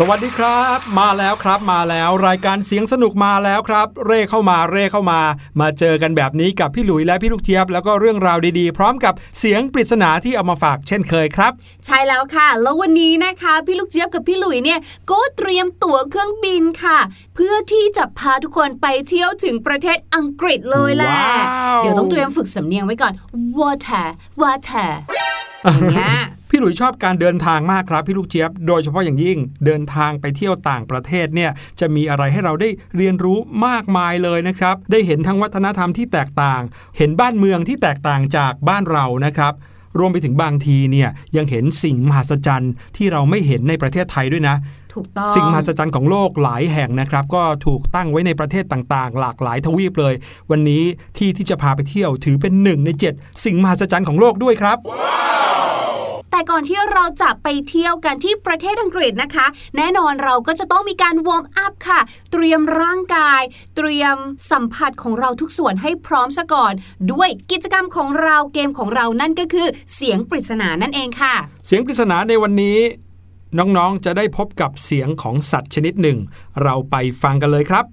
สวัสดีครับ มาแล้วครับมาแล้วรายการเสียงสนุกมาแล้วครับ เร่เข้ามาเร่เข้ามา มาเจอกันแบบนี้กับพี่หลุยและพี่ลูกเจี๊ยบแล้วก็เรื่องราวดีๆ พร้อมกับเสียงปริศนาที่เอามาฝากเช่นเคยครับ ใช่แล้วค่ะ แล้ววันนี้นะคะ พี่ลูกเจี๊ยบกับพี่หลุยเนี่ยก็เตรียมตั๋วเครื่องบินค่ะ เพื่อที่จะพาทุกคนไปเที่ยวถึงประเทศอังกฤษเลยแหละว้าวเดี๋ยวต้องเตรียมฝึกสำเนียงไว้ก่อน water water อย่างเงี้ย พี่หลุยชอบการเดินทางมากครับพี่ลูกเจี๊ยบ โดยเฉพาะอย่างยิ่งเดินทางไปเที่ยวต่างประเทศเนี่ยจะมีอะไรให้เราได้เรียนรู้มากมายเลยนะครับ ได้เห็นทั้งวัฒนธรรมที่แตกต่าง เห็นบ้านเมืองที่แตกต่างจากบ้านเรานะครับรวมไปถึงบางทีเนี่ยยังเห็นสิ่งมหัศจรรย์ที่เราไม่เห็นในประเทศไทยด้วยนะถูกต้องสิ่งมหัศจรรย์ของโลกหลายแห่งนะครับ ก็ถูกตั้งไว้ในประเทศต่างๆ หลากหลายทวีปเลย วันนี้ที่ที่จะพาไปเที่ยวถือเป็นหนึ่งในเจ็ดสิ่งมหัศจรรย์ของโลกด้วยครับ แต่ก่อนที่เราจะไปเที่ยวกันที่ประเทศอังกฤษนะคะ แน่นอนเราก็จะต้องมีการวอร์มอัพค่ะ เตรียมร่างกาย เตรียมสัมผัสของเราทุกส่วนให้พร้อมซะก่อน ด้วยกิจกรรมของเราเกมของเรานั่นก็คือ เสียงปริศนานั่นเองค่ะ เสียงปริศนาในวันนี้น้องๆ จะได้พบกับเสียงของสัตว์ชนิดหนึ่ง เราไปฟังกันเลยครับ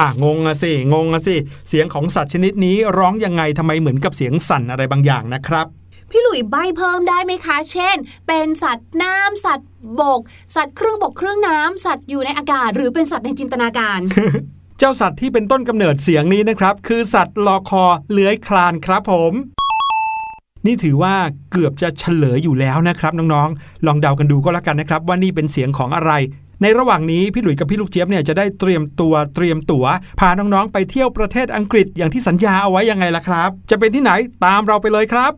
อะงงอะสิงงอะสิเสียงของสัตว์ชนิดนี้ร้องยังไงทำไมเหมือนกับเสียงสั่นอะไรบางอย่างนะครับพี่หลุยใบเพิ่มได้ไหมคะ เช่น เป็นสัตว์น้ำสัตว์บก สัตว์เครื่องบกเครื่องน้ำสัตว์อยู่ในอากาศ หรือเป็นสัตว์ในจินตนาการ เจ้าสัตว์ที่เป็นต้นกำเนิดเสียงนี้นะครับ คือสัตว์ลอคอเลื้อยคลานครับผม นี่ถือว่าเกือบจะเฉลยอยู่แล้วนะครับน้องๆ ลองเดากันดูก็แล้วกันนะครับ ว่านี่เป็นเสียงของอะไร ในระหว่างนี้พี่หลุยส์กับพี่ลูกเจี๊ยบเนี่ยจะได้เตรียมตัวเตรียมตั๋วพาน้องๆไปเที่ยวประเทศอังกฤษอย่างที่สัญญาเอาไว้ยังไงล่ะครับ จะเป็นที่ไหนตามเราไปเลยครับ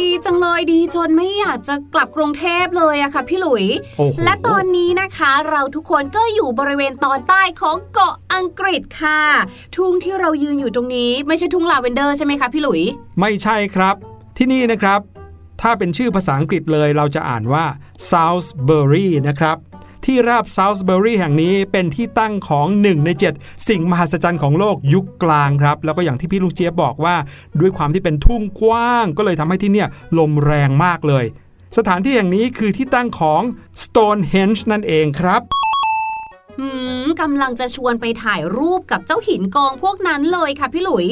ดีจังเลยดีจนไม่อยากจะกลับกรุงเทพเลยอะค่ะพี่หลุยโอ้โหและตอนนี้นะคะเราทุกคนก็อยู่บริเวณตอนใต้ของเกาะอังกฤษค่ะ ทุ่งที่เรายืนอยู่ตรงนี้ไม่ใช่ทุ่งลาเวนเดอร์ใช่ไหมคะพี่หลุย ไม่ใช่ครับ ที่นี่นะครับ ถ้าเป็นชื่อภาษาอังกฤษเลยเราจะอ่านว่า Salisbury นะครับ ที่ราบ Salisbury แห่งนี้เป็นที่ตั้งของ 1 ใน 7 สิ่งมหัศจรรย์ของโลกยุคกลางครับ แล้วก็อย่างที่พี่ลูกเจี๊ยบบอกว่า ด้วยความที่เป็นทุ่งกว้าง ก็เลยทำให้ที่เนี่ยลมแรงมากเลย สถานที่แห่งนี้คือที่ตั้งของ Stonehenge นั่นเองครับ กำลังจะชวนไปถ่ายรูปกับเจ้าหินกองพวกนั้นเลยค่ะพี่หลุย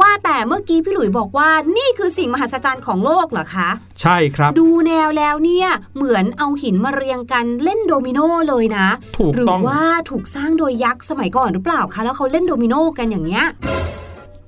ว่าแต่เมื่อกี้พี่หลุยบอกว่านี่คือสิ่งมหัศจรรย์ของโลกเหรอคะ ใช่ครับ ดูแนวแล้วเนี่ยเหมือนเอาหินมาเรียงกันเล่นโดมิโนเลยนะ ถูกหรืต้องว่าถูกสร้างโดยยักษ์สมัยก่อนหรือเปล่าคะแล้วเขาเล่นโดมิโนกันอย่างเงี้ย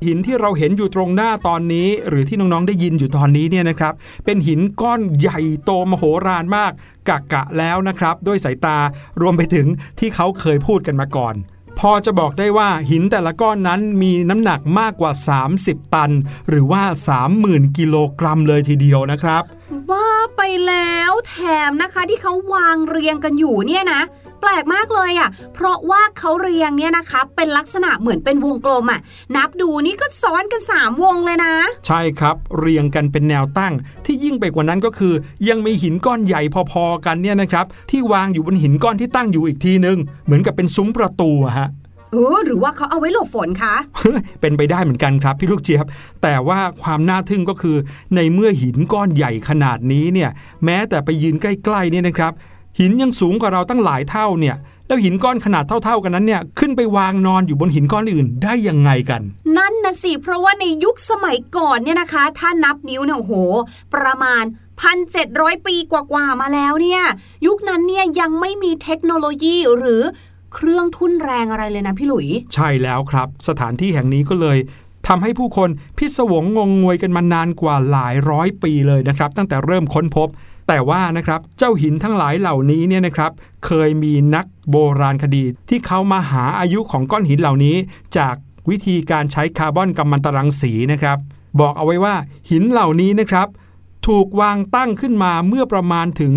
หินที่เราเห็นอยู่ตรงหน้าตอนนี้ หรือที่น้องๆได้ยินอยู่ตอนนี้เนี่ยนะครับ เป็นหินก้อนใหญ่โตมโหฬารมากกะกะแล้วนะครับ ด้วยสายตารวมไปถึงที่เขาเคยพูดกันมาก่อนพอจะบอกได้ว่าหินแต่ละก้อนนั้นมีน้ำหนักมากกว่า 30 ตัน หรือว่า 30,000 กิโลกรัมเลยทีเดียวนะครับ ว่าไปแล้วแถมนะคะที่เขาวางเรียงกันอยู่เนี่ยนะ แปลกมากเลยอะ่ะ เพราะว่าเขาเรียงเนี่ยนะคะ เป็นลักษณะเหมือนเป็นวงกลมอะ่ะ นับดูนี่ก็ซ้อนกัน 3 วงเลยนะ ใช่ครับเรียงกันเป็นแนวตั้ง ที่ยิ่งไปกว่านั้นก็คือ ยังมีหินก้อนใหญ่พอๆกันเนี่ยนะครับ ที่วางอยู่บนหินก้อนที่ตั้งอยู่อีกทีนึง เหมือนกับเป็นซุ้มประตูอะฮะเออหรือว่าเขาเอาไว้หลบฝนคะ เป็นไปได้เหมือนกันครับพี่ลูกเจี๊ยบ แต่ว่าความน่าทึ่งก็คือ ในเมื่อหินก้อนใหญ่ขนาดนี้เนี่ย แม้แต่ไปยืนใกล้ๆเนี่ยนะครับ หินยังสูงกว่าเราตั้งหลายเท่าเนี่ยแล้วหินก้อนขนาดเท่า ๆกันนั้นเนี่ยขึ้นไปวางนอนอยู่บนหินก้อนอื่นได้ยังไงกัน นั่นนะสิ เพราะว่าในยุคสมัยก่อนเนี่ยนะคะ ถ้านับนิ้วเนี่ยโอ้โห ประมาณ 1,700 ปีกว่าๆมาแล้วเนี่ย ยุคนั้นเนี่ยยังไม่มีเทคโนโลยีหรือเครื่องทุ่นแรงอะไรเลยนะพี่หลุย ใช่แล้วครับ สถานที่แห่งนี้ก็เลยทำให้ผู้คนพิศวงงงงวยกันมานานกว่าหลายร้อยปีเลยนะครับ ตั้งแต่เริ่มค้นพบ แต่ว่านะครับเจ้าหินทั้งหลายเหล่านี้เนี่ยนะครับเคยมีนักโบราณคดี ที่เขามาหาอายุของก้อนหินเหล่านี้ จากวิธีการใช้คาร์บอนกัมมันตรังสีนะครับ บอกเอาไว้ว่าหินเหล่านี้นะครับ ถูกวางตั้งขึ้นมาเมื่อประมาณถึง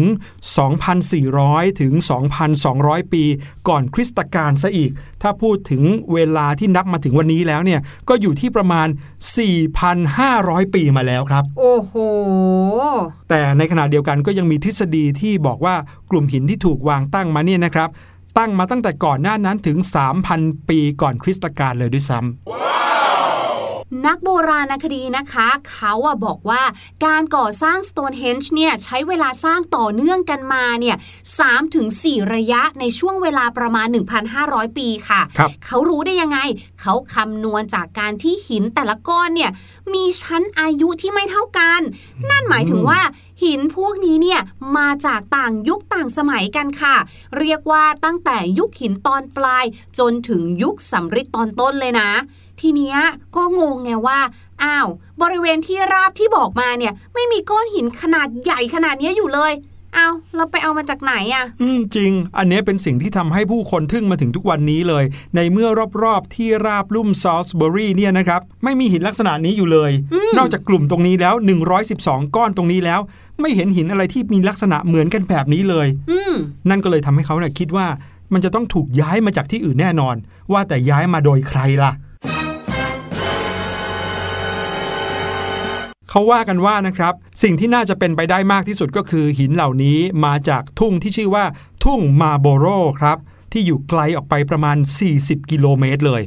2,400 ถึง 2,200 ปี ก่อนคริสตกาลซะอีก ถ้าพูดถึงเวลาที่นับมาถึงวันนี้แล้วเนี่ย ก็อยู่ที่ประมาณ 4,500 ปีมาแล้วครับ โอ้โห แต่ในขณะเดียวกันก็ยังมีทฤษฎีที่บอกว่ากลุ่มหินที่ถูกวางตั้งมาเนี่ยนะครับ ตั้งมาตั้งแต่ก่อนหน้านั้นถึง 3,000 ปีก่อนคริสตกาลเลยด้วยซ้ำ นักโบราณคดีนะคะ เขาอะบอกว่าการก่อสร้าง Stonehenge เนี่ยใช้เวลาสร้างต่อเนื่องกันมาเนี่ย3ถึง4ระยะในช่วงเวลาประมาณ 1,500 ปีค่ะครับเขารู้ได้ยังไง เขาคำนวณจากการที่หินแต่ละก้อนเนี่ยมีชั้นอายุที่ไม่เท่ากัน นั่นหมายถึงว่าหินพวกนี้เนี่ยมาจากต่างยุคต่างสมัยกันค่ะ เรียกว่าตั้งแต่ยุคหินตอนปลายจนถึงยุคสำริดตอนต้นเลยนะ ทีเนี้ยก็งงไงว่า อ้าว บริเวณที่ราบที่บอกมาเนี่ย ไม่มีก้อนหินขนาดใหญ่ขนาดเนี้ยอยู่เลยเอาวเราไปเอามาจากไหนอะอืมจริง อันเนี้ยเป็นสิ่งที่ทำให้ผู้คนทึ่งมาถึงทุกวันนี้เลย ในเมื่อรอบๆ ที่ราบลุ่มซอลสเบอรี่เนี่ยนะครับ ไม่มีหินลักษณะนี้อยู่เลยนอกจากกลุ่มตรงนี้แล้ว 112 ก้อนตรงนี้แล้ว ไม่เห็นหินอะไรที่มีลักษณะเหมือนกันแบบนี้เลย อืมนั่นก็เลยทำให้เขาเนี่ยคิดว่า มันจะต้องถูกย้ายมาจากที่อื่นแน่นอน ว่าแต่ย้ายมาโดยใครล่ะ เขาว่ากันว่านะครับ สิ่งที่น่าจะเป็นไปได้มากที่สุดก็คือหินเหล่านี้มาจากทุ่งที่ชื่อว่า ทุ่งมาโบโรครับ ที่อยู่ไกลออกไปประมาณ 40 กิโลเมตรเลย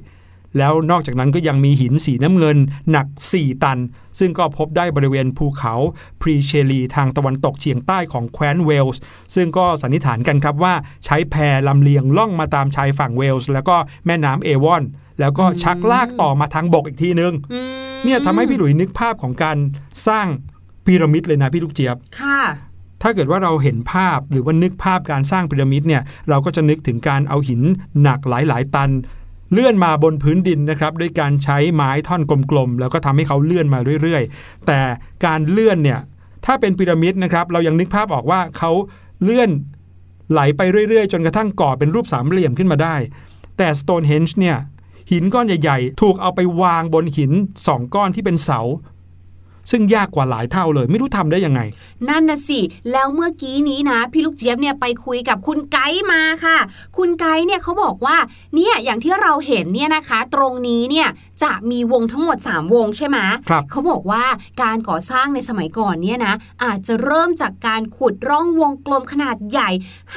แล้วนอกจากนั้นก็ยังมีหินสีน้ำเงินหนัก 4 ตัน ซึ่งก็พบได้บริเวณภูเขาพรีเชลีทางตะวันตกเฉียงใต้ของแคว้นเวลส์ ซึ่งก็สันนิษฐานกันครับว่าใช้แพลำเลียงล่องมาตามชายฝั่งเวลส์แล้วก็แม่น้ำเอวอน แล้วก็ชักลากต่อมาทางบกอีกทีนึง เนี่ยทำให้พี่หลุยนึกภาพของการสร้างพีระมิดเลยนะพี่ลูกเจี๊ยบ ค่ะ ถ้าเกิดว่าเราเห็นภาพหรือว่านึกภาพการสร้างพีระมิดเนี่ยเราก็จะนึกถึงการเอาหินหนักหลายๆ ตัน เลื่อนมาบนพื้นดินนะครับด้วยการใช้ไม้ท่อนกลมๆแล้วก็ทำให้เขาเลื่อนมาเรื่อยๆ แต่การเลื่อนเนี่ยถ้าเป็นพีระมิดนะครับเรายังนึกภาพออกว่าเขาเลื่อนไหลไปเรื่อยๆ จนกระทั่งก่อเป็นรูปสามเหลี่ยมขึ้นมาได้ แต่ Stonehenge เนี่ย หินก้อนใหญ่ ๆ ถูกเอาไปวางบนหินสองก้อนที่เป็นเสา ซึ่งยากกว่าหลายเท่าเลย ไม่รู้ทำได้ยังไง นั่นนะสิ แล้วเมื่อกี้นี้นะ พี่ลูกเจี๊ยบเนี่ยไปคุยกับคุณไกด์มาค่ะ คุณไกด์เนี่ยเขาบอกว่าเนี่ยอย่างที่เราเห็นเนี่ยนะคะ ตรงนี้เนี่ยจะมีวงทั้งหมด 3 วงใช่ไหมครับเขาบอกว่าการก่อสร้างในสมัยก่อนเนี่ยนะอาจจะเริ่มจากการขุดร่องวงกลมขนาดใหญ่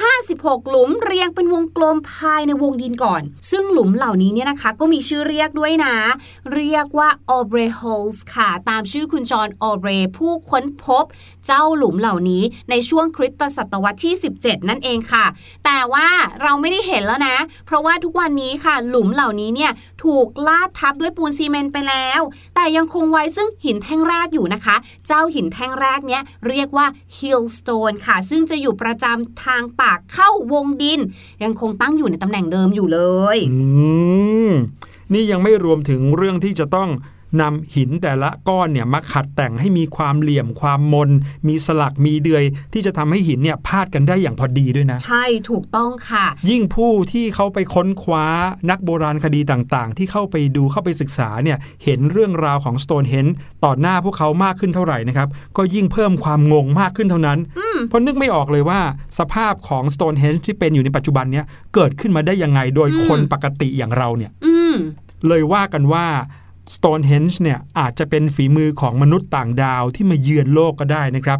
56 หลุมเรียงเป็นวงกลมภายในวงดินก่อน ซึ่งหลุมเหล่านี้เนี่ยนะคะ ก็มีชื่อเรียกด้วยนะ เรียกว่า a u b r e y Holes ค่ะ ตามชื่อคุณจอห์นอ u b r e y ผู้ค้นพบเจ้าหลุมเหล่านี้ในช่วงคริสตศตวรรษที่ 17 นั่นเองค่ะ แต่ว่าเราไม่ได้เห็นแล้วนะ เพราะว่าทุกวันนี้ค่ะ หลุมเหล่านี้เนี่ยถูกลาดทับด้วยปูนซีเมนต์ไปแล้ว แต่ยังคงไว้ซึ่งหินแท่งแรกอยู่นะคะ เจ้าหินแท่งแรกเนี้ยเรียกว่า Hillstone ค่ะ ซึ่งจะอยู่ประจำทางปากเข้าวงดิน ยังคงตั้งอยู่ในตำแหน่งเดิมอยู่เลย อืมนี่ยังไม่รวมถึงเรื่องที่จะต้อง นำหินแต่ละก้อนเนี่ยมาขัดแต่งให้มีความเหลี่ยมความมน มีสลักมีเดือย ที่จะทำให้หินเนี่ยพาดกันได้อย่างพอดีด้วยนะ ใช่ถูกต้องค่ะ ยิ่งผู้ที่เขาไปค้นคว้านักโบราณคดีต่างๆ ที่เข้าไปดูเข้าไปศึกษาเนี่ยเห็นเรื่องราวของ Stonehenge ต่อหน้าพวกเขามากขึ้นเท่าไหร่นะครับก็ยิ่งเพิ่มความงงมากขึ้นเท่านั้น เพราะนึกไม่ออกเลยว่าสภาพของ Stonehenge ที่เป็นอยู่ในปัจจุบันเนี้ยเกิดขึ้นมาได้ยังไงโดยอืมคนปกติอย่างเราเนี่ยอืมเลยว่ากันว่า Stonehenge เนี่ยอาจจะเป็นฝีมือของมนุษย์ต่างดาวที่มาเยือนโลกก็ได้นะครับ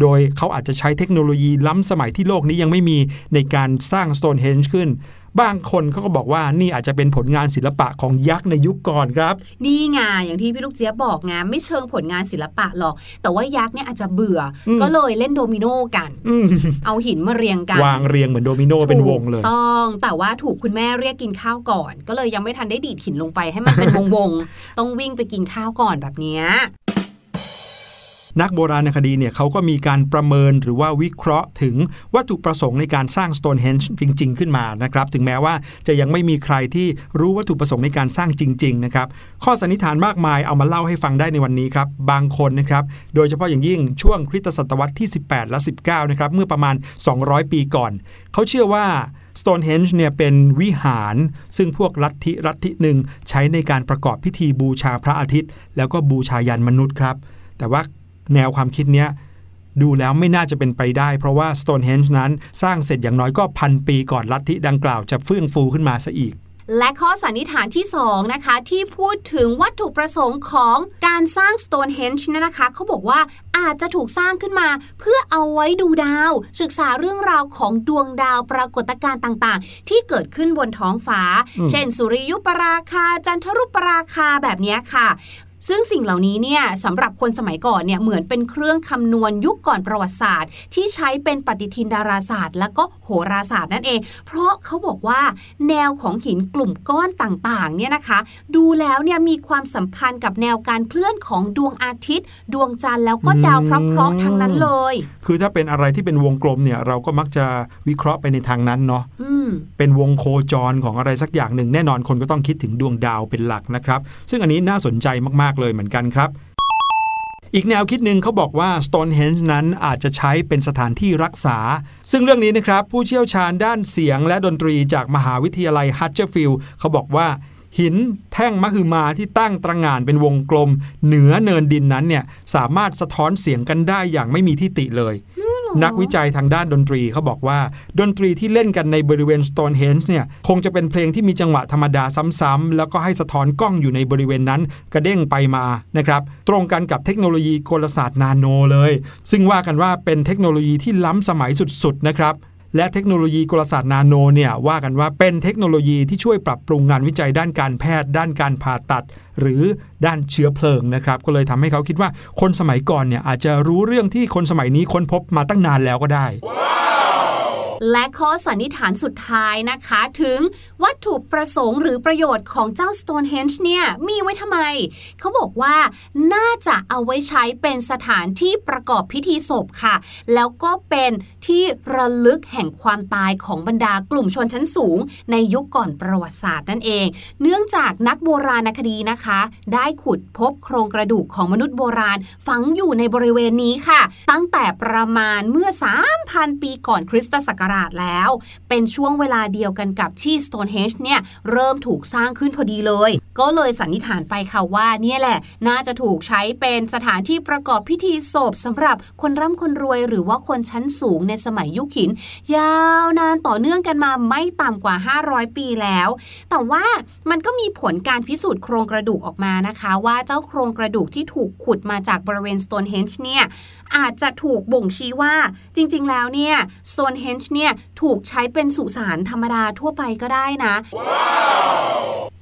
โดยเขาอาจจะใช้เทคโนโลยีล้ำสมัยที่โลกนี้ยังไม่มีในการสร้าง Stonehenge ขึ้น บางคนเขาก็บอกว่านี่อาจจะเป็นผลงานศิลปะของยักษ์ในยุคก่อนครับนี่ไงอย่างที่พี่ลูกเจี๊ยบบอกไงไม่เชิงผลงานศิลปะหรอก แต่ว่ายักษ์เนี่ยอาจจะเบื่ออมก็เลยเล่นโดมิโนกันอืมเอาหินมาเรียงกันวางเรียงเหมือนโดมิโนเป็นวงเลยถูกต้องแต่ว่าถูกคุณแม่เรียกกินข้าวก่อน ก็เลยยังไม่ทันได้ดีดหินลงไปให้มันเป็นวงๆต้องวิ่งไปกินข้าวก่อนแบบเนี้ย นักโบราณคดีเนี่ยเขาก็มีการประเมินหรือว่าวิเคราะห์ถึงวัตถุประสงค์ในการสร้าง Stonehenge จริง ๆ ขึ้นมานะครับ ถึงแม้ว่าจะยังไม่มีใครที่รู้วัตถุประสงค์ในการสร้างจริง ๆ นะครับ ข้อสันนิษฐานมากมายเอามาเล่าให้ฟังได้ในวันนี้ครับ บางคนนะครับ โดยเฉพาะอย่างยิ่งช่วงคริสตศตวรรษที่ 18 และ 19 นะครับ เมื่อประมาณ 200 ปีก่อน เขาเชื่อว่า Stonehenge เนี่ยเป็นวิหาร ซึ่งพวกลัทธิลัทธิหนึ่งใช้ในการประกอบพิธีบูชาพระอาทิตย์ แล้วก็บูชายันมนุษย์ครับ แต่ว่า แนวความคิดเนี้ยดูแล้วไม่น่าจะเป็นไปได้ เพราะว่า Stonehenge นั้นสร้างเสร็จอย่างน้อยก็พันปีก่อนลัทธิดังกล่าวจะเฟื่องฟูขึ้นมาซะอีก และข้อสันนิษฐานที่ 2 นะคะ ที่พูดถึงวัตถุประสงค์ของการสร้าง Stonehenge เนี่ยนะคะเขาบอกว่าอาจจะถูกสร้างขึ้นมา เพื่อเอาไว้ดูดาว ศึกษาเรื่องราวของดวงดาวปรากฏการณ์ต่างๆ ที่เกิดขึ้นบนท้องฟ้าอืมเช่น สุริยุปราคาจันทรุปราคาแบบเนี้ยค่ะ ซึ่งสิ่งเหล่านี้เนี่ยสำหรับคนสมัยก่อนเนี่ยเหมือนเป็นเครื่องคำนวณยุคก่อนประวัติศาสตร์ ที่ใช้เป็นปฏิทินดาราศาสตร์ และก็โหราศาสตร์นั่นเอง เพราะเขาบอกว่า แนวของหินกลุ่มก้อนต่างๆเนี่ยนะคะ ดูแล้วเนี่ยมีความสัมพันธ์กับแนวการเคลื่อนของดวงอาทิตย์ ดวงจันทร์แล้วก็ดาวเคราะห์ๆทั้งนั้นเลย คือถ้าเป็นอะไรที่เป็นวงกลมเนี่ยเราก็มักจะวิเคราะห์ไปในทางนั้นเนาะอืมเป็นวงโคจรของอะไรสักอย่างหนึ่งแน่นอนคนก็ต้องคิดถึงดวงดาวเป็นหลักนะครับ ซึ่งอันนี้น่าสนใจมากๆเลยเหมือนกันครับ อีกแนวคิดหนึ่งเขาบอกว่า Stonehenge นั้นอาจจะใช้เป็นสถานที่รักษา ซึ่งเรื่องนี้นะครับ ผู้เชี่ยวชาญด้านเสียงและดนตรีจากมหาวิทยาลัยฮัดเดอร์สฟิลด์เขาบอกว่าหินแท่งมหึมาที่ตั้งตระหง่านเป็นวงกลม เหนือเนินดินนั้นเนี่ยสามารถสะท้อนเสียงกันได้อย่างไม่มีที่ติเลย นักวิจัยทางด้านดนตรีเขาบอกว่า ดนตรีที่เล่นกันในบริเวณ Stonehenge เนี่ยคงจะเป็นเพลงที่มีจังหวะธรรมดาซ้ำๆ แล้วก็ให้สะท้อนกล้องอยู่ในบริเวณนั้น กระเด้งไปมานะครับตรงกันกับเทคโนโลยีกลศาสตร์นาโนเลย ซึ่งว่ากันว่าเป็นเทคโนโลยีที่ล้ำสมัยสุดๆนะครับ และเทคโนโลยีกลศาสตร์นาโนเนี่ยว่ากันว่าเป็นเทคโนโลยีที่ช่วยปรับปรุงงานวิจัยด้านการแพทย์ ด้านการผ่าตัด หรือด้านเชื้อเพลิงนะครับก็เลยทำให้เขาคิดว่าคนสมัยก่อนเนี่ยอาจจะรู้เรื่องที่คนสมัยนี้ค้นพบมาตั้งนานแล้วก็ได้ และข้อสันนิษฐานสุดท้ายนะคะ ถึงวัตถุประสงค์หรือประโยชน์ของเจ้า Stonehenge เนี่ย มีไว้ทำไม เขาบอกว่าน่าจะเอาไว้ใช้เป็นสถานที่ประกอบพิธีศพค่ะ แล้วก็เป็นที่ระลึกแห่งความตายของบรรดากลุ่มชนชั้นสูง ในยุคก่อนประวัติศาสตร์นั่นเอง เนื่องจากนักโบราณคดีนะคะ ได้ขุดพบโครงกระดูกของมนุษย์โบราณ ฝังอยู่ในบริเวณนี้ค่ะ ตั้งแต่ประมาณเมื่อ 3,000 ปีก่อนคริสตศักราชแล้ว เป็นช่วงเวลาเดียวกันกับที่ Stonehenge เนี่ยเริ่มถูกสร้างขึ้นพอดีเลย ก็เลยสันนิษฐานไปค่ะว่าเนี่ยแหละ น่าจะถูกใช้เป็นสถานที่ประกอบพิธีศพสำหรับคนร่ำคนรวยหรือว่าคนชั้นสูงในสมัยยุคหิน ยาวนานต่อเนื่องกันมาไม่ต่ำกว่า 500 ปีแล้ว แต่ว่ามันก็มีผลการพิสูจน์โครงกระดูกออกมานะคะ ว่าเจ้าโครงกระดูกที่ถูกขุดมาจากบริเวณ Stonehenge เนี่ย อาจจะถูกบ่งชี้ว่าจริง ๆ แล้วเนี่ยโซนเฮนช์เนี่ยถูกใช้เป็นสุสานธรรมดาทั่วไปก็ได้นะ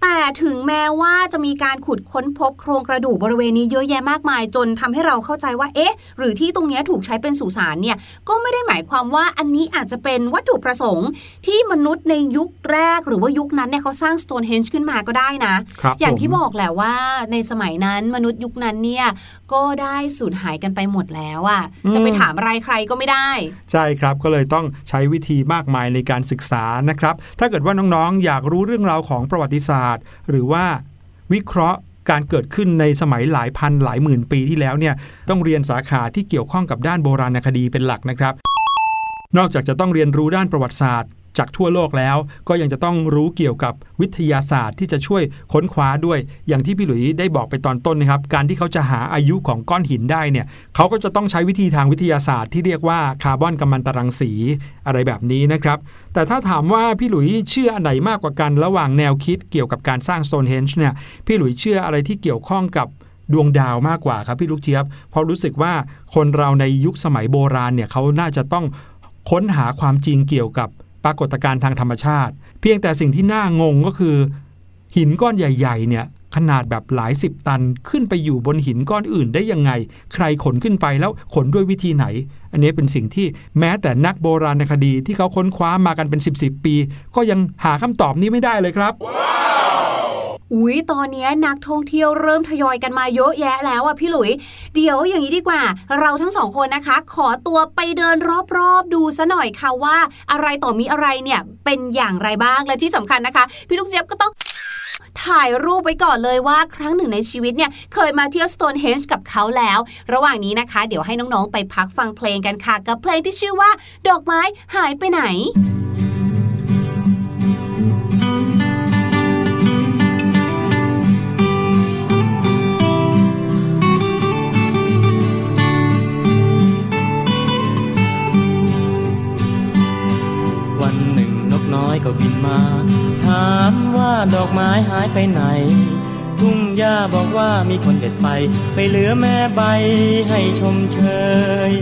แต่ถึงแม้ว่าจะมีการขุดค้นพบโครงกระดูกบริเวณนี้เยอะแยะมากมาย จนทำให้เราเข้าใจว่า เอ๊ะ หรือที่ตรงเนี้ยถูกใช้เป็นสุสานเนี่ย ก็ไม่ได้หมายความว่าอันนี้อาจจะเป็นวัตถุประสงค์ ที่มนุษย์ในยุคแรกหรือว่ายุคนั้นเนี่ยเขาสร้าง Stonehenge ขึ้นมาก็ได้นะครับอย่างผมที่บอกแหละว่าในสมัยนั้นมนุษย์ยุคนั้นเนี่ยก็ได้สูญหายกันไปหมดแล้วอะ่ะจะไปถามอะไรใครก็ไม่ได้ ใช่ครับก็เลยต้องใช้วิธีมากมายในการศึกษานะครับถ้าเกิดว่าน้องๆ อยากรู้เรื่องราวของประวัติศาสตร์หรือว่าวิเคราะห์การเกิดขึ้นในสมัยหลายพันหลายหมื่นปีที่แล้วเนี่ยต้องเรียนสาขาที่เกี่ยวข้องกับด้านโบราณคดีเป็นหลักนะครับ นอกจากจะต้องเรียนรู้ด้านประวัติศาสตร์ จากทั่วโลกแล้ว ก็ยังจะต้องรู้เกี่ยวกับวิทยาศาสตร์ที่จะช่วยค้นคว้าด้วย อย่างที่พี่หลุยได้บอกไปตอนต้นนะครับ การที่เขาจะหาอายุของก้อนหินได้เนี่ยเขาก็จะต้องใช้วิธีทางวิทยาศาสตร์ที่เรียกว่าคาร์บอนกัมมันตรังสีอะไรแบบนี้นะครับ แต่ถ้าถามว่าพี่หลุยเชื่ออันไหนมากกว่ากัน ระหว่างแนวคิดเกี่ยวกับการสร้าง Stonehenge เนี่ยพี่หลุยเชื่ออะไรที่เกี่ยวข้องกับดวงดาวมากกว่าครับพี่ลูกเจี๊ยบ เพราะรู้สึกว่าคนเราในยุคสมัยโบราณเนี่ยเขาน่าจะต้องค้นหาความจริงเกี่ยวกับ ปรากฏการณ์ทางธรรมชาติ เพียงแต่สิ่งที่น่างงก็คือ หินก้อนใหญ่ๆเนี่ยขนาดแบบหลายสิบตันขึ้นไปอยู่บนหินก้อนอื่นได้ยังไง ใครขนขึ้นไปแล้วขนด้วยวิธีไหน อันนี้เป็นสิ่งที่แม้แต่นักโบราณคดีที่เขาค้นคว้ามากันเป็น 10บสปี ก็ยังหาคำตอบนี้ไม่ได้เลยครับ อุ๊ยตอนนี้นักท่องเที่ยวเริ่มทยอยกันมาเยอะแยะแล้วอะพี่หลุย เดี๋ยวอย่างนี้ดีกว่า เราทั้งสองคนนะคะ ขอตัวไปเดินรอบๆดูซะหน่อยค่ะว่า อะไรต่อมีอะไรเนี่ยเป็นอย่างไรบ้างและที่สำคัญนะคะ พี่ลูกเจี๊ยบก็ต้องถ่ายรูปไว้ก่อนเลยว่าครั้งหนึ่งในชีวิตเนี่ย เคยมาเที่ยว Stonehenge กับเขาแล้ว ระหว่างนี้นะคะ เดี๋ยวให้น้องๆไปพักฟังเพลงกันค่ะ กับเพลงที่ชื่อว่า ดอกไม้หายไปไหน บินมา ถามว่าดอกไม้หายไปไหน ทุ่งหญ้าบอกว่ามีคนเด็ดไป ไปเหลือแม่ใบให้ชมเชย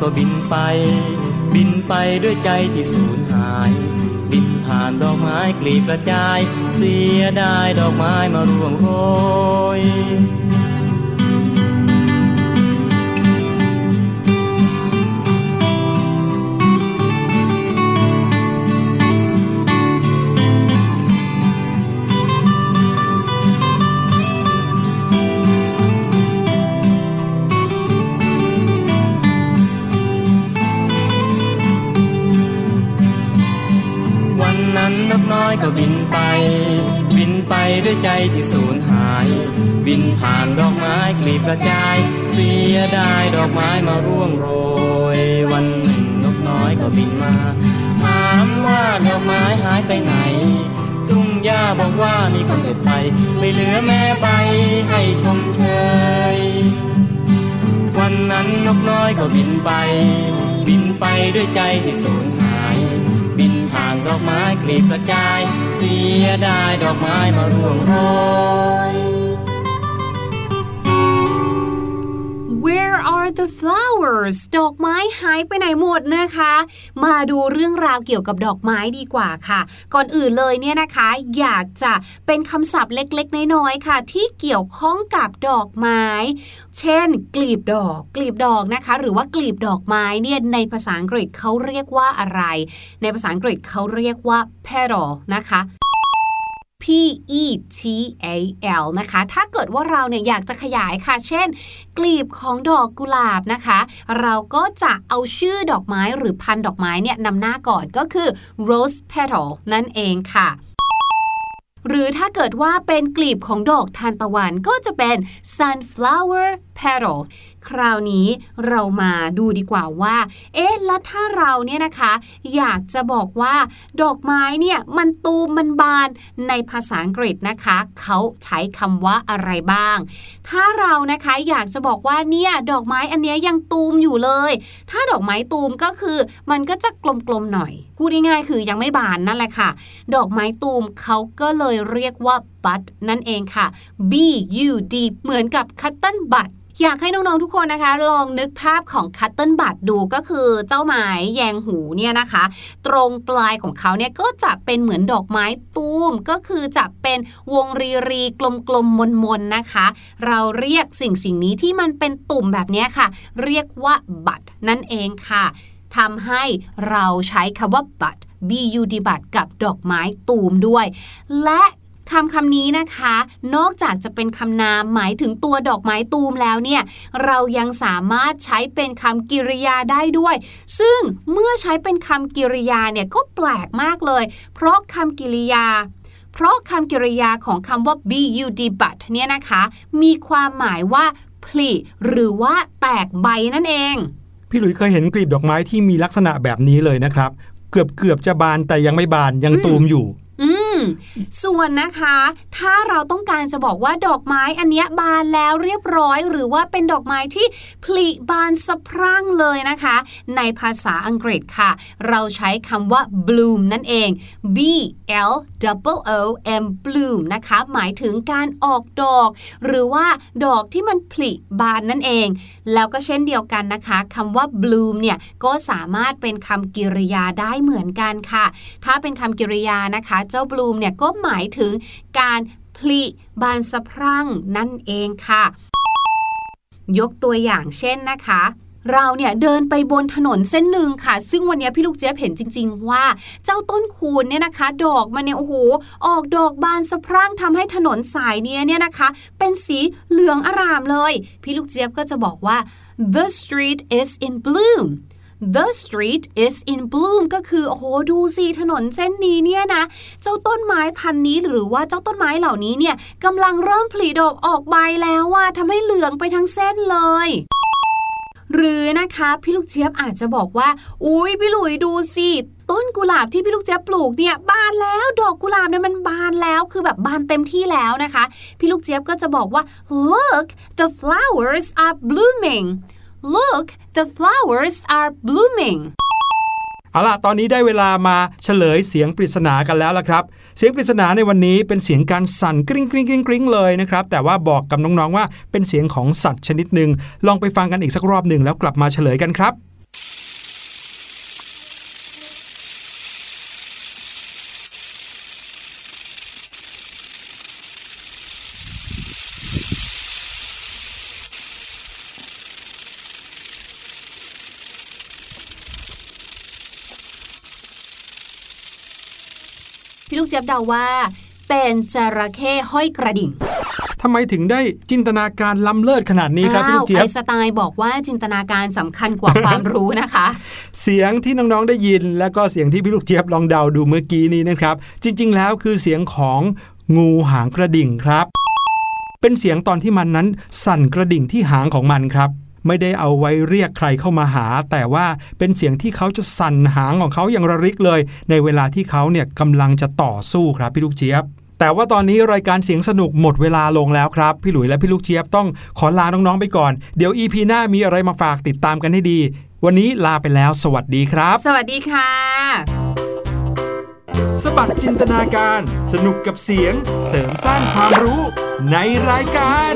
ก็บินไป บินไปด้วยใจที่สูญหาย บินผ่านดอกไม้กลีบกระจาย เสียดายดอกไม้มาร่วงโรย ก็บินไป บินไปด้วยใจที่สูญหาย บินผ่านดอกไม้กลีบกระจาย เสียดายดอกไม้มาร่วงโรย วันหนึ่งนกน้อยก็บินมา ถามว่าดอกไม้หายไปไหน ทุ่งหญ้าบอกว่ามีคนเด็ดไป ไม่เหลือแม่ใบให้ชมเชย วันนั้นนกน้อยก็บินไป บินไปด้วยใจที่สูญ ดอกไม้กลีบกระจาย เสียดายดอกไม้มาร่วงโรย Where are the flowers ดอกไม้หายไปไหนหมดนะคะ มาดูเรื่องราวเกี่ยวกับดอกไม้ดีกว่าค่ะ ก่อนอื่นเลยเนี่ยนะคะ อยากจะเป็นคำศัพท์เล็กๆ น้อยๆค่ะ ที่เกี่ยวข้องกับดอกไม้ เช่น กลีบดอก กลีบดอกนะคะ หรือว่ากลีบดอกไม้เนี่ยในภาษาอังกฤษเขาเรียกว่าอะไร ในภาษาอังกฤษเขาเรียกว่า petal นะคะ P E T A L นะคะ ถ้าเกิดว่าเราเนี่ยอยากจะขยายค่ะ เช่น กลีบของดอกกุหลาบนะคะ เราก็จะเอาชื่อดอกไม้หรือพันดอกไม้เนี่ยนำหน้าก่อนก็คือ rose petal นั่นเองค่ะหรือถ้าเกิดว่าเป็นกลีบของดอกทานตะวันก็จะเป็น sunflower petal คราวนี้เรามาดูดีกว่าว่า เอ๊ะแล้วถ้าเราเนี่ยนะคะ อยากจะบอกว่า ดอกไม้เนี่ยมันตูมมันบานในภาษาอังกฤษนะคะ เขาใช้คำว่าอะไรบ้าง ถ้าเรานะคะอยากจะบอกว่าเนี่ยดอกไม้อันนี้ยังตูมอยู่เลย ถ้าดอกไม้ตูมก็คือ มันก็จะกลมๆหน่อยพูดง่ายๆคือยังไม่บานนั่นแหละค่ะ ดอกไม้ตูมเขาก็เลยเรียกว่า bud นั่นเองค่ะ b u d เหมือนกับ cotton bud อยากให้น้อง ๆ ทุกคนนะคะ ลองนึกภาพของคัตเติลบัตดูก็คือเจ้าไม้แยงหูเนี่ยนะคะ ตรงปลายของเขาเนี่ยก็จะเป็นเหมือนดอกไม้ตูมก็คือจะเป็นวงรีรีกลมๆมนๆนะคะ เราเรียกสิ่งสิ่งนี้ที่มันเป็นตุ่มแบบนี้ค่ะ เรียกว่าบัตนั่นเองค่ะทำให้เราใช้คำว่าบัต B U D บัตกับดอกไม้ตูมด้วย และ คำคำนี้นะคะ นอกจากจะเป็นคำนามหมายถึงตัวดอกไม้ตูมแล้วเนี่ย เรายังสามารถใช้เป็นคำกริยาได้ด้วย ซึ่งเมื่อใช้เป็นคำกริยาเนี่ยก็แปลกมากเลย เพราะคำกริยาเพราะคำกริยาของคำว่า bud but เนี่ยนะคะ มีความหมายว่าผลิหรือว่าแตกใบนั่นเอง พี่หลุยเคยเห็นกลีบดอกไม้ที่มีลักษณะแบบนี้เลยนะครับ เกือบเกือบจะบานแต่ยังไม่บานยังตูมอยู่อื มส่วนนะคะ ถ้าเราต้องการจะบอกว่าดอกไม้อันนี้บานแล้วเรียบร้อย หรือว่าเป็นดอกไม้ที่ผลิบานสะพรั่งเลยนะคะ ในภาษาอังกฤษค่ะ เราใช้คำว่า bloom นั่นเอง B L O O M bloom นะคะ หมายถึงการออกดอก หรือว่าดอกที่มันผลิบานนั่นเอง แล้วก็เช่นเดียวกันนะคะคำว่า bloom เนี่ยก็สามารถเป็นคำกริยาได้เหมือนกันค่ะ ถ้าเป็นคำกริยานะคะ เจ้าบลูมเนี่ยก็หมายถึงการผลิบานสะพรั่งนั่นเองค่ะ ยกตัวอย่างเช่นนะคะเราเนี่ยเดินไปบนถนนเส้นหนึ่งค่ะ ซึ่งวันนี้พี่ลูกเจี๊ยบเห็นจริง ๆ ว่าเจ้าต้นคูณเนี่ยนะคะ ดอกมันเนี่ยโอ้โหออกดอกบานสะพรั่งทำให้ถนนสายเนี้ยเนี่ยนะคะ เป็นสีเหลืองอร่ามเลย พี่ลูกเจี๊ยบก็จะบอกว่า the street is in bloom the street is in bloom ก็คือโอ้โหดูสิถนนเส้นนี้เนี่ยนะ เจ้าต้นไม้พันนี้หรือว่าเจ้าต้นไม้เหล่านี้เนี่ยกำลังเริ่มผลิดอกออกใบแล้วว่าทำให้เหลืองไปทั้งเส้นเลยหรือนะคะพี่ลูกเจี๊ยบอาจจะบอกว่า อุ้ยพี่หลุยดูสิต้นกุหลาบที่พี่ลูกเจี๊ยบปลูกเนี่ยบานแล้วดอกกุหลาบเนี่ยมันบานแล้วคือแบบบานเต็มที่แล้วนะคะ พี่ลูกเจี๊ยบก็จะบอกว่า look the flowers are blooming look the flowers are blooming เอาล่ะ ตอนนี้ได้เวลามาเฉลยเสียงปริศนากันแล้วละครับ เสียงปริศนาในวันนี้เป็นเสียงการสั่นกริ้งกริ้งกริ้งกริ้งเลยนะครับ แต่ว่าบอกกับน้องๆว่าเป็นเสียงของสัตว์ชนิดหนึ่งลองไปฟังกันอีกสักรอบหนึ่งแล้วกลับมาเฉลยกันครับ กเจี๊ยบเดาว่า เป็นจระเข้ห้อยกระดิ่งทำไมถึงได้จินตนาการล้ำเลิศขนาดนี้ครับพี่ลูกเจี๊ยไอบน์สไตน์บอกว่าจินตนาการสำคัญกว่าความรู้นะคะ เสียงที่น้องๆได้ยิน แล้วก็เสียงที่พี่ลูกเจี๊ยบลองเดาดูเมื่อกี้นี้นะครับ จริง ๆ แล้วคือเสียงของงูหางกระดิ่งครับ เป็นเสียงตอนที่มันนั้นสั่นกระดิ่งที่หางของมันครับ ไม่ได้เอาไว้เรียกใครเข้ามาหา แต่ว่าเป็นเสียงที่เขาจะสั่นหางของเขาอย่างระริกเลย ในเวลาที่เขาเนี่ยกำลังจะต่อสู้ครับพี่ลูกเจี๊ยบแต่ว่าตอนนี้รายการเสียงสนุกหมดเวลาลงแล้วครับ พี่หลุยและพี่ลูกเจี๊ยบต้องขอลาน้องๆไปก่อน เดี๋ยว EP หน้ามีอะไรมาฝากติดตามกันให้ดี วันนี้ลาไปแล้ว สวัสดีครับ สวัสดีค่ะ สบัดจินตนาการ สนุกกับเสียง เสริมสร้างความรู้ในรายการ